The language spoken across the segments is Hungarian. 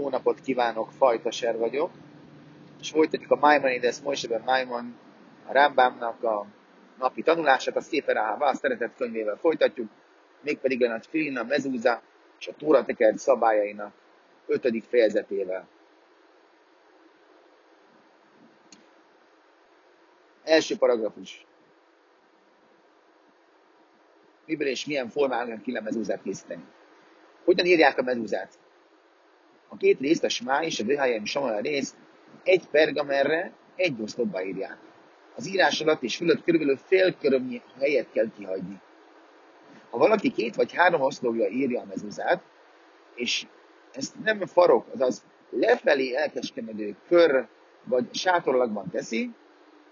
Jó napot kívánok, Fajtaser vagyok, és folytatjuk a Maimonides Moseben Maimon, a Rámbámnak a napi tanulását, a Széper Áhává, a szeretett könyvével folytatjuk, mégpedig a Filina Mezúza és a Tóra tekert szabályainak ötödik fejezetével. Első paragrafus. Miből és milyen formában ki mezúzát készíteni? Hogyan írják a mezúzát? A két részt, a és a Vöhájem Samal részt egy pergamenre egy oszlopba írják. Az írás alatt és fölött körülbelül fél körömnyi helyet kell kihagyni. Ha valaki két vagy három oszlopja írja a mezuzát, és ezt nem farok, azaz lefelé elkeskenyedő kör vagy sátorlagban teszi,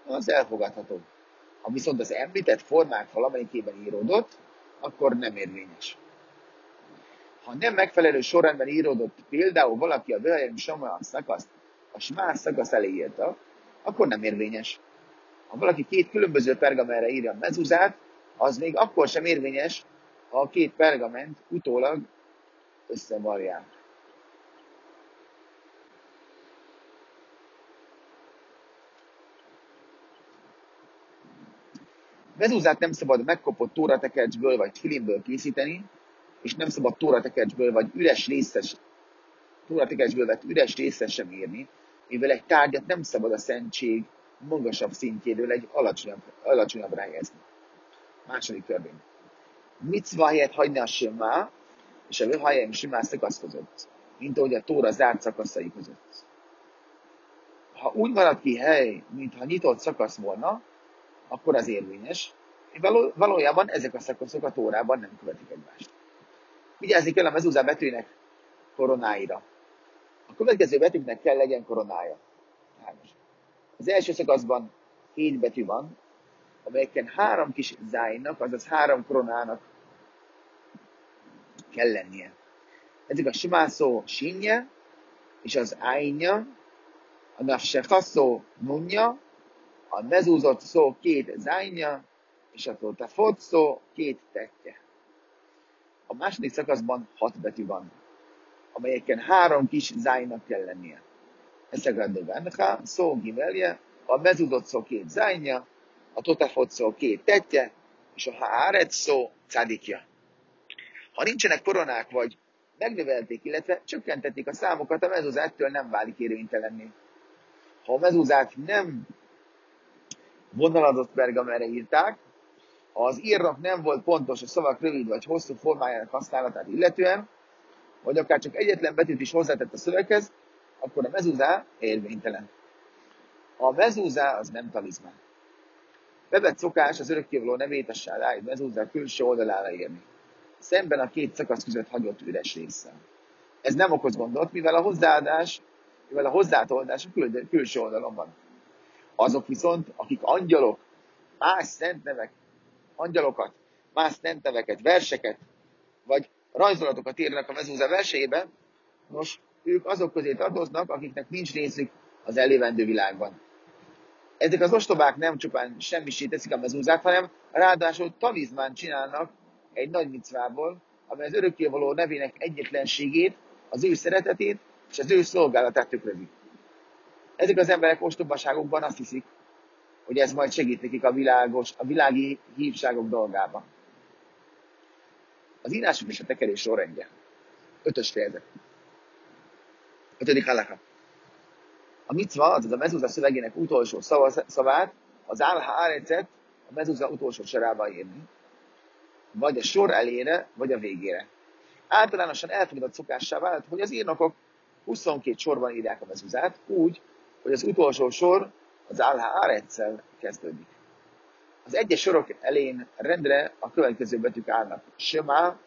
az elfogadható. Ha viszont az említett formák valamelyikében íródott, akkor nem érvényes. Ha nem megfelelő sorrendben íródott például valaki a Vöhelyem Samuel szakaszt a Smás szakasz elé írta, akkor nem érvényes. Ha valaki két különböző pergamenre írja a mezuzát, az még akkor sem érvényes, ha a két pergament utólag összevarják. Mezuzát nem szabad megkopott tóratekercsből vagy filimből készíteni, és nem szabad tóratekercsből vagy üres részes, tóratekercsből vett üres részes sem írni, mivel egy tárgyat nem szabad a szentség magasabb szintjéről egy alacsonyabb, alacsonyabbra helyezni. Második törvény. Mitzva helyett hagyni a simá, és a vöhajem simá szakasz között, mint ahogy a tóra zárt szakaszai között. Ha úgy marad ki hely, mintha nyitott szakasz volna, akkor az érvényes. Való, valójában ezek a szakaszok a tórában nem követik egymást. Vigyázni kell a mezúzá betűnek koronáira. A következő betűknek kell legyen koronája. Az első szakaszban hét betű van, amelyeken három kis zájnak, azaz három koronának kell lennie. Ezek a simászó sinje, és az ájnya, a nafsechaszó nunja, a mezúzott szó két zájnya, és a totafot szó két tettje. A második szakaszban hat betű van, amelyeken három kis zájnak kell lennie. Eszegradó Benha, szó givelje, a mezúzott szó két zájnya, a totafot szó két tetje, és a haaret szó cadikja. Ha nincsenek koronák, vagy megnövelték, illetve csökkentették a számokat, a mezúzáttől nem válik érvénytelenné. Ha a mezúzát nem vonalazott pergamerre írták, az írnak nem volt pontos a szavak rövid vagy hosszú formájának használatát illetően, vagy akár csak egyetlen betűt is hozzátett a szöveghez, akkor a mezúzá érvénytelen. A mezúzá az nem talizmán. Bevett szokás az örökkévaló nevét a sáláid mezúzá külső oldalára írni. Szemben a két szakasz között hagyott üres résszel. Ez nem okoz gondot, mivel a hozzáadás, mivel a hozzátoldás a kül- külső oldalon van. Azok viszont, akik angyalok, más szent nevek, angyalokat, más szent neveket, verseket, vagy rajzolatokat írnak a mezúza verseiben, nos, ők azok közé tartoznak, akiknek nincs részük az elévendő világban. Ezek az ostobák nem csupán semmisé teszik a mezúzát, hanem ráadásul talizmán csinálnak egy nagy micvából, amely az örökkévaló nevének egyetlenségét, az ő szeretetét és az ő szolgálatát tükrözi. Ezek az emberek ostobaságokban azt hiszik, hogy ez majd segít nekik a, világos, a világi hívságok dolgában. Az írások és a tekerés sorrendje. Ötös fejezet. Ötödik halaka. A micva, azaz a mezúza szövegének utolsó szavát, az álha árecet a mezúza utolsó sorába írni. Vagy a sor elére, vagy a végére. Általánosan elfogadott szokássá vált, hogy az írnokok 22 sorban írják a mezúzát, úgy, hogy az utolsó sor az álha árecel kezdődik. Az egyes sorok elén rendre a következő betűk állnak. Shema,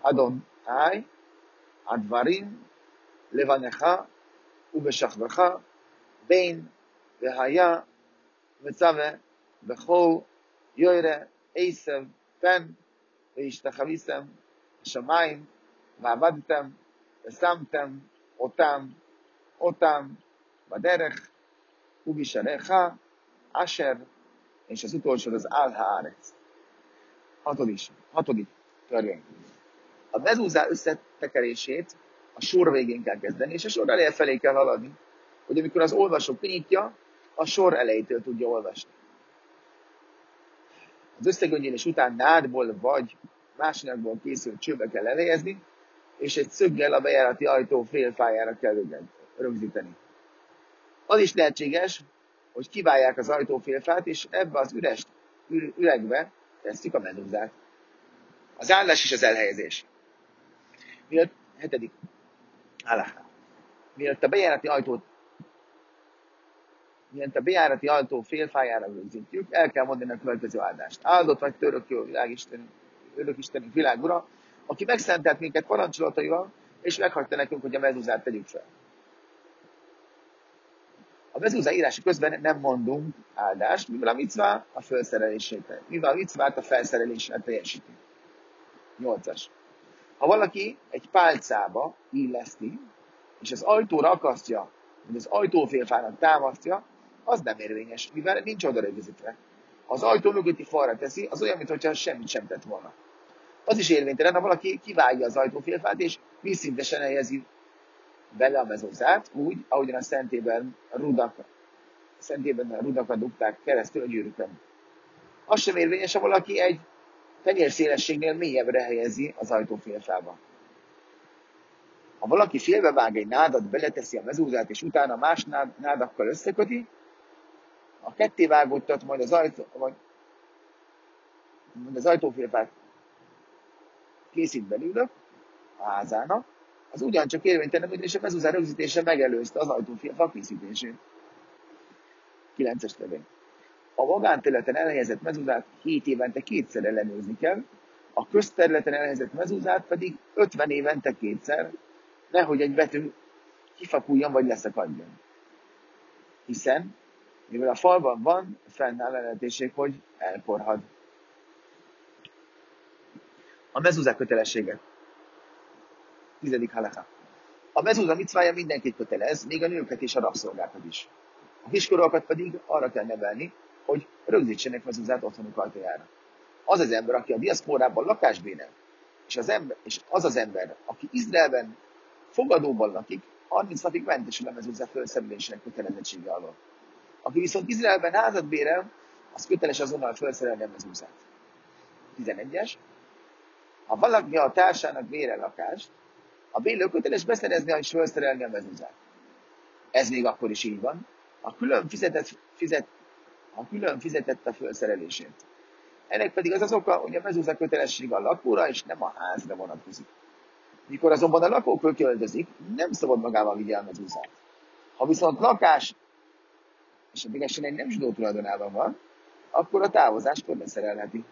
Adon, Ai, Advarim, Levanecha, Ubeshachvacha, Bein, Vehaya, Metzave, Bechol, Yoire, Eisev, Pen, והשתחוויתם השמיים, ועבדתם, ושמתם אותם, אותם בדרך, Uviserecha, Asher, és az utolsó az Álhárec. Hatodik, hatodik törvény. A mezúzá összetekerését a sor végén kell kezdeni, és a sor eleje felé kell haladni, hogy amikor az olvasó kinyitja, a sor elejétől tudja olvasni. Az összegöngyélés után nádból vagy más anyagból készült csőbe kell elejezni, és egy szöggel a bejárati ajtó félfájára kell rögzíteni. Az is lehetséges, hogy kiválják az ajtófélfát, és ebbe az üres üregbe teszik a medúzát. Az állás és az elhelyezés. Miatt, hetedik, állás. Miatt a bejárati ajtót Miatt a bejárati ajtó félfájára rögzítjük, el kell mondani a következő áldást. Áldott vagy török jó világisteni, örök világ ura, aki megszentelt minket parancsolataival, és meghagyta nekünk, hogy a mezuzát tegyük fel. A mezuzá írása közben nem mondunk áldást, mivel a micvá a felszerelését, mivel a micvát a felszerelésre teljesíti. 8-as. Ha valaki egy pálcába illeszti, és az ajtóra akasztja, vagy az ajtófélfának támasztja, az nem érvényes, mivel nincs oda rögzítve. Az ajtó mögötti falra teszi, az olyan, mintha semmit sem tett volna. Az is érvénytelen, ha valaki kivágja az ajtófélfát, és vízszintesen helyezi bele a mezózát, úgy, ahogyan a szentében rudak, a szentében a rudakat dugták keresztül a gyűrűkön. Az sem érvényes, ha valaki egy tenyér szélességnél mélyebbre helyezi az ajtófélfába. Ha valaki félbevág egy nádat, beleteszi a mezúzát, és utána más nád, nádakkal összeköti, a kettévágottat majd az, ajtó, vagy majd az ajtófélfát készít belőle a házának, az ugyancsak érvénytelen, és a mezuzár rögzítése megelőzte az ajtófélfa készítését. 9-es törvény. A magánterületen elhelyezett mezuzát 7 évente kétszer ellenőrizni kell, a közterületen elhelyezett mezuzát pedig 50 évente kétszer, nehogy egy betű kifakuljon vagy leszakadjon. Hiszen, mivel a falban van, fennáll lehetőség, hogy elporhad. A mezuzák kötelessége. Tizedik halaka. A mezúza micvája mindenkit kötelez, még a nőket és a rabszolgákat is. A kiskorúakat pedig arra kell nevelni, hogy rögzítsenek mezúzát otthonuk ajtajára. Az az ember, aki a diaszporában lakásbénel, és az, ember, és az az ember, aki Izraelben fogadóban lakik, 30 napig mentesül a mezúza felszerelésének kötelezettsége alól. Aki viszont Izraelben házat bérel, az köteles azonnal felszerelni a mezúzát. 11-es. Ha valaki a társának bérel lakást, a bélő köteles beszerezni és felszerelni a mezúzát. Ez még akkor is így van. A külön fizetett, fizet, a külön fizetett a felszerelését. Ennek pedig az az oka, hogy a mezúza kötelesség a lakóra és nem a házra vonatkozik. Mikor azonban a lakó költözik, nem szabad magával vigye a mezúzát. Ha viszont lakás, és a egy nem zsidó tulajdonában van, akkor a távozáskor beszerelheti.